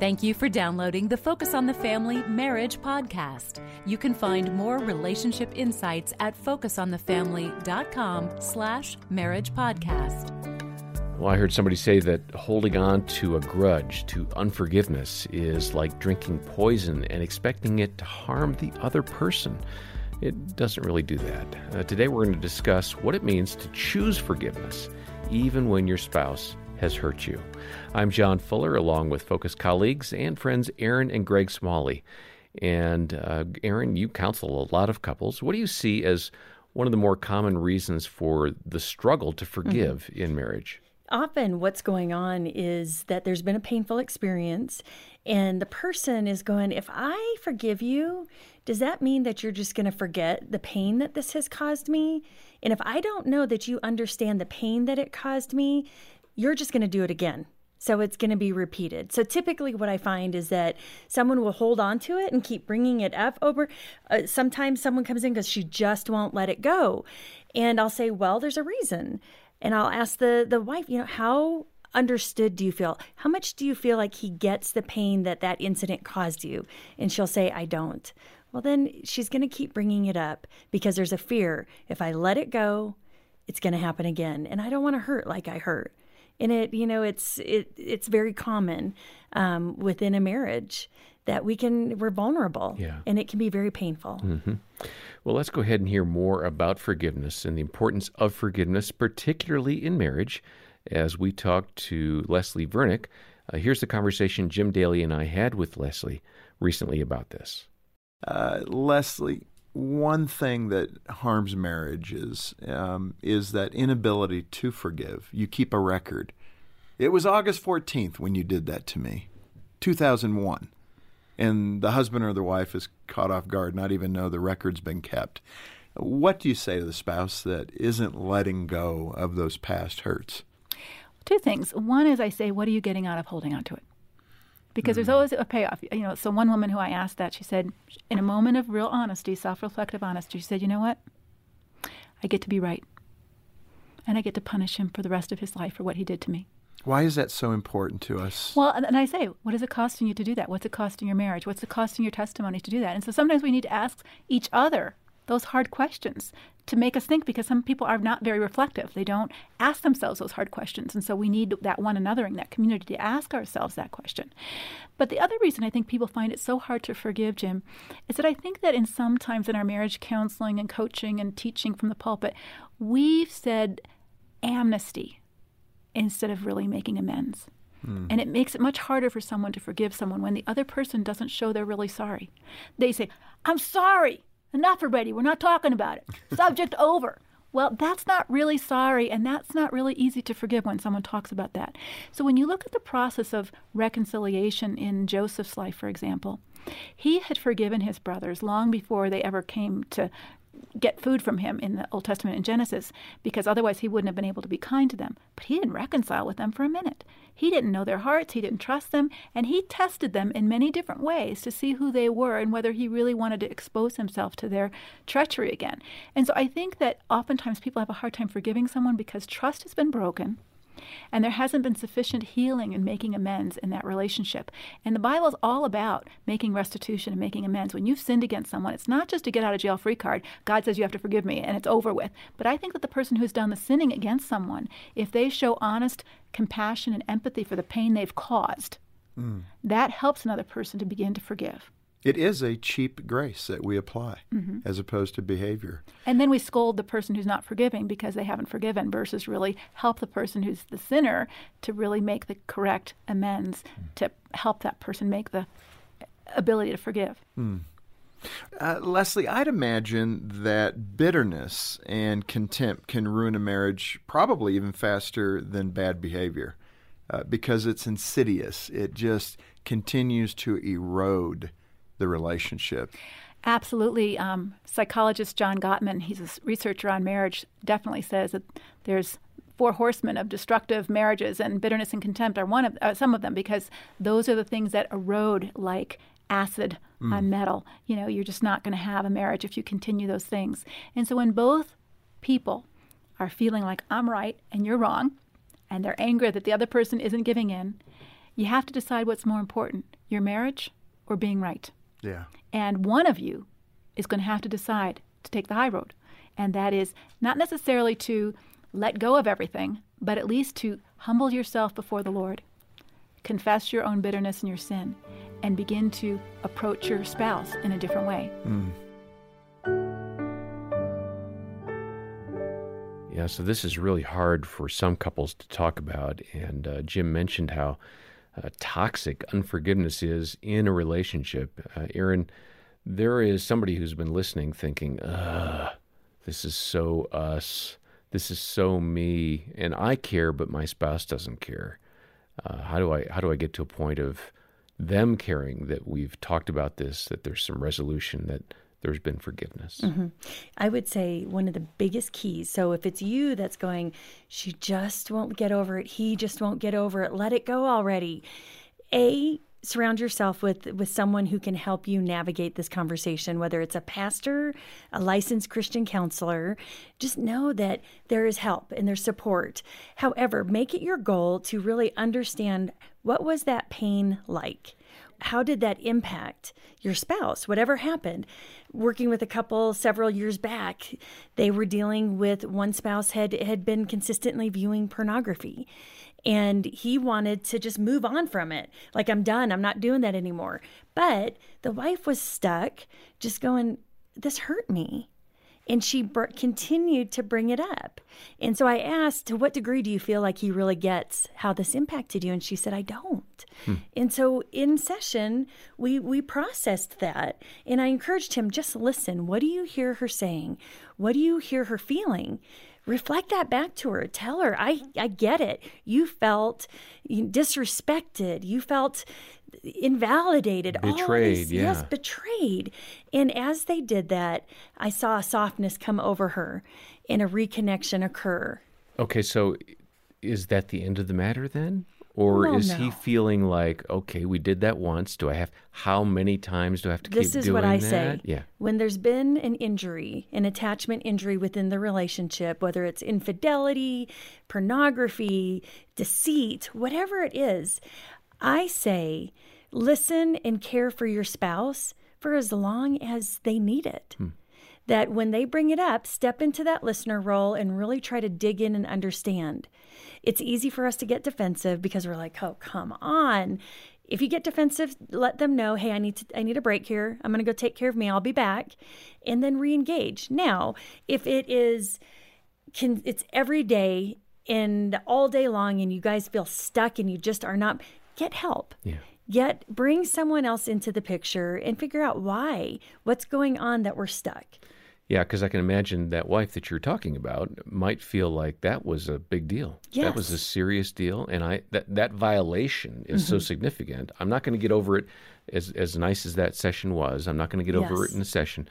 Thank you for downloading the Focus on the Family Marriage podcast. You can find more relationship insights at focusonthefamily.com slash marriage podcast. Well, I heard somebody say that holding on to a grudge, to unforgiveness, is like drinking poison and expecting it to harm the other person. It doesn't really do that. Uh, today, we're going to discuss what it means to choose forgiveness, even when your spouse has hurt you. I'm John Fuller, along with Focus colleagues and friends Erin and Greg Smalley. And uh, Erin, you counsel a lot of couples. What do you see as one of the more common reasons for the struggle to forgive mm-hmm. in marriage? Often, what's going on is that there's been a painful experience, and the person is going, If I forgive you, does that mean that you're just going to forget the pain that this has caused me? And if I don't know that you understand the pain that it caused me, you're just going to do it again. So it's going to be repeated. So typically, what I find is that someone will hold on to it and keep bringing it up over. Uh, sometimes someone comes in because she just won't let it go, and I'll say, "Well, there's a reason," and I'll ask the the wife, you know, how understood do you feel? How much do you feel like he gets the pain that that incident caused you? And she'll say, "I don't." Well, then she's going to keep bringing it up because there's a fear. If I let it go, it's going to happen again, and I don't want to hurt like I hurt and it you know it's it it's very common um, within a marriage that we can we're vulnerable yeah. and it can be very painful mm-hmm. well let's go ahead and hear more about forgiveness and the importance of forgiveness particularly in marriage as we talk to leslie vernick uh, here's the conversation jim daly and i had with leslie recently about this uh, leslie one thing that harms marriages um, is that inability to forgive. You keep a record. It was August 14th when you did that to me, 2001. And the husband or the wife is caught off guard, not even know the record's been kept. What do you say to the spouse that isn't letting go of those past hurts? Two things. One is I say, what are you getting out of holding on to it? Because mm there's always a payoff. You know, so one woman who I asked that, she said, in a moment of real honesty, self-reflective honesty, she said, "You know what? I get to be right, and I get to punish him for the rest of his life for what he did to me." Why is that so important to us? Well, and I say, what is it costing you to do that? What's it costing your marriage? What's it costing your testimony to do that? And so sometimes we need to ask each other those hard questions to make us think because some people are not very reflective. They don't ask themselves those hard questions. And so we need that one anothering, that community to ask ourselves that question. But the other reason I think people find it so hard to forgive, Jim, is that I think that in sometimes in our marriage counseling and coaching and teaching from the pulpit, we've said amnesty instead of really making amends. Mm. And it makes it much harder for someone to forgive someone when the other person doesn't show they're really sorry. They say, I'm sorry. Enough already. We're not talking about it. Subject over. Well, that's not really sorry, and that's not really easy to forgive when someone talks about that. So, when you look at the process of reconciliation in Joseph's life, for example, he had forgiven his brothers long before they ever came to get food from him in the Old Testament in Genesis because otherwise he wouldn't have been able to be kind to them. But he didn't reconcile with them for a minute. He didn't know their hearts, he didn't trust them, and he tested them in many different ways to see who they were and whether he really wanted to expose himself to their treachery again. And so I think that oftentimes people have a hard time forgiving someone because trust has been broken and there hasn't been sufficient healing and making amends in that relationship. And the Bible is all about making restitution and making amends. When you've sinned against someone, it's not just a get out of jail free card. God says you have to forgive me and it's over with. But I think that the person who's done the sinning against someone, if they show honest compassion and empathy for the pain they've caused, mm. that helps another person to begin to forgive. It is a cheap grace that we apply mm-hmm. as opposed to behavior. And then we scold the person who's not forgiving because they haven't forgiven versus really help the person who's the sinner to really make the correct amends mm. to help that person make the ability to forgive. Mm. Uh, Leslie, I'd imagine that bitterness and contempt can ruin a marriage probably even faster than bad behavior uh, because it's insidious. It just continues to erode the relationship. Absolutely. Um, psychologist John Gottman, he's a researcher on marriage, definitely says that there's four horsemen of destructive marriages, and bitterness and contempt are one of uh, some of them because those are the things that erode like acid mm. on metal. You know, you're just not going to have a marriage if you continue those things. And so when both people are feeling like I'm right and you're wrong, and they're angry that the other person isn't giving in, You have to decide what's more important your marriage or being right. Yeah. And one of you is going to have to decide to take the high road. And that is not necessarily to let go of everything, but at least to humble yourself before the Lord, confess your own bitterness and your sin, and begin to approach your spouse in a different way. Yeah, so this is really hard for some couples to talk about. And uh, Jim mentioned how uh, toxic unforgiveness is in a relationship. Uh, Erin, there is somebody who's been listening thinking, this is so us. This is so me. And I care, but my spouse doesn't care. Uh, how do I how do I get to a point of them caring that we've talked about this, that there's some resolution, that there's been forgiveness. Mm-hmm. I would say one of the biggest keys. So if it's you that's going, she just won't get over it, he just won't get over it, let it go already. A, surround yourself with with someone who can help you navigate this conversation whether it's a pastor a licensed christian counselor just know that there is help and there's support. However make it your goal to really understand what was that pain like? How did that impact your spouse? Whatever happened working with a couple several years back they were dealing with one spouse had had been consistently viewing pornography and he wanted to just move on from it. Like i'm done. I'm not doing that anymore. But the wife was stuck just going this hurt me and she br- continued to bring it up. And so I asked, To what degree do you feel like he really gets how this impacted you? And she said, I don't. Hmm. And so in session, we, we processed that. And I encouraged him, just listen. What do you hear her saying? What do you hear her feeling? reflect that back to her tell her i i get it you felt disrespected you felt invalidated all Betrayed, these- yeah. yes betrayed and as they did that i saw a softness come over her and a reconnection occur Okay, so is that the end of the matter then? Or No, is no. he feeling like, okay, we did that once. Do I have, how many times do I have to this keep is what i that? say Yeah. when there's been an injury an attachment injury within the relationship whether it's infidelity pornography deceit whatever it is i say listen and care for your spouse for as long as they need it hmm. that when they bring it up, step into that listener role and really try to dig in and understand. It's easy for us to get defensive because we're like, "Oh, come on." If you get defensive, let them know, "Hey, I need to I need a break here. I'm going to go take care of me. I'll be back." And then re-engage. Now, if it is can it's every day and all day long and you guys feel stuck and you just are not get help. Yeah. Get bring someone else into the picture and figure out why. What's going on that we're stuck. Yeah, because I can imagine that wife that you're talking about might feel like that was a big deal. That was a serious deal, and I that that violation is Mm-hmm. so significant. I'm not going to get over it as as nice as that session was. I'm not going to get over it in a session.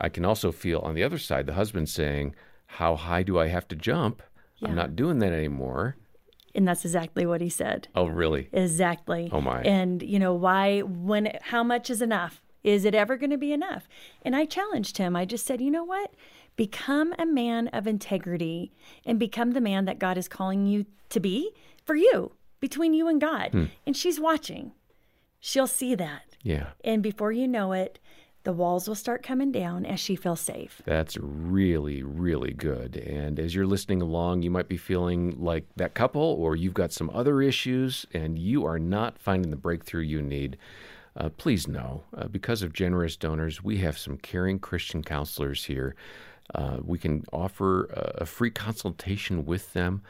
I can also feel on the other side the husband saying, "How high do I have to jump? I'm not doing that anymore." And that's exactly what he said. Oh, really? Exactly. Oh, my. And you know why? When? How much is enough? Is it ever going to be enough? And I challenged him. I just said, you know what? Become a man of integrity and become the man that God is calling you to be for you, between you and God. Hmm. And she's watching. She'll see that. Yeah. And before you know it, the walls will start coming down as she feels safe. That's really, really good. And as you're listening along, you might be feeling like that couple, or you've got some other issues and you are not finding the breakthrough you need. Uh, please know, uh, because of generous donors, we have some caring Christian counselors here. Uh, we can offer a, a free consultation with them,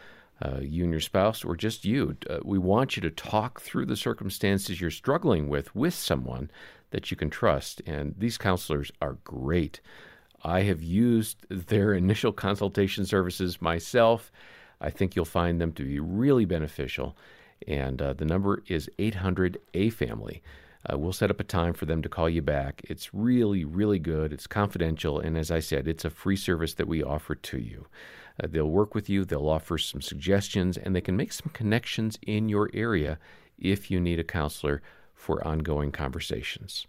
uh, you and your spouse, or just you. Uh, we want you to talk through the circumstances you're struggling with with someone that you can trust. And these counselors are great. I have used their initial consultation services myself. I think you'll find them to be really beneficial. And uh, the number is 800 A Family. Uh, we'll set up a time for them to call you back. It's really, really good. It's confidential. And as I said, it's a free service that we offer to you. Uh, they'll work with you, they'll offer some suggestions, and they can make some connections in your area if you need a counselor for ongoing conversations.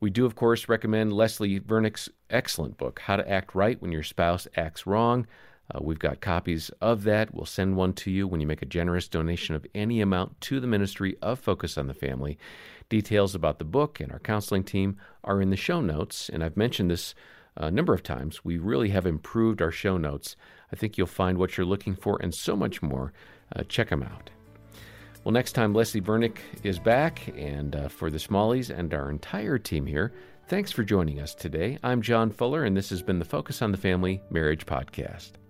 We do, of course, recommend Leslie Vernick's excellent book, How to Act Right When Your Spouse Acts Wrong. Uh, we've got copies of that. We'll send one to you when you make a generous donation of any amount to the ministry of Focus on the Family. Details about the book and our counseling team are in the show notes, and I've mentioned this a number of times. We really have improved our show notes. I think you'll find what you're looking for and so much more. Uh, check them out. Well, next time, Leslie Vernick is back, and uh, for the Smalleys and our entire team here, thanks for joining us today. I'm John Fuller, and this has been the Focus on the Family Marriage Podcast.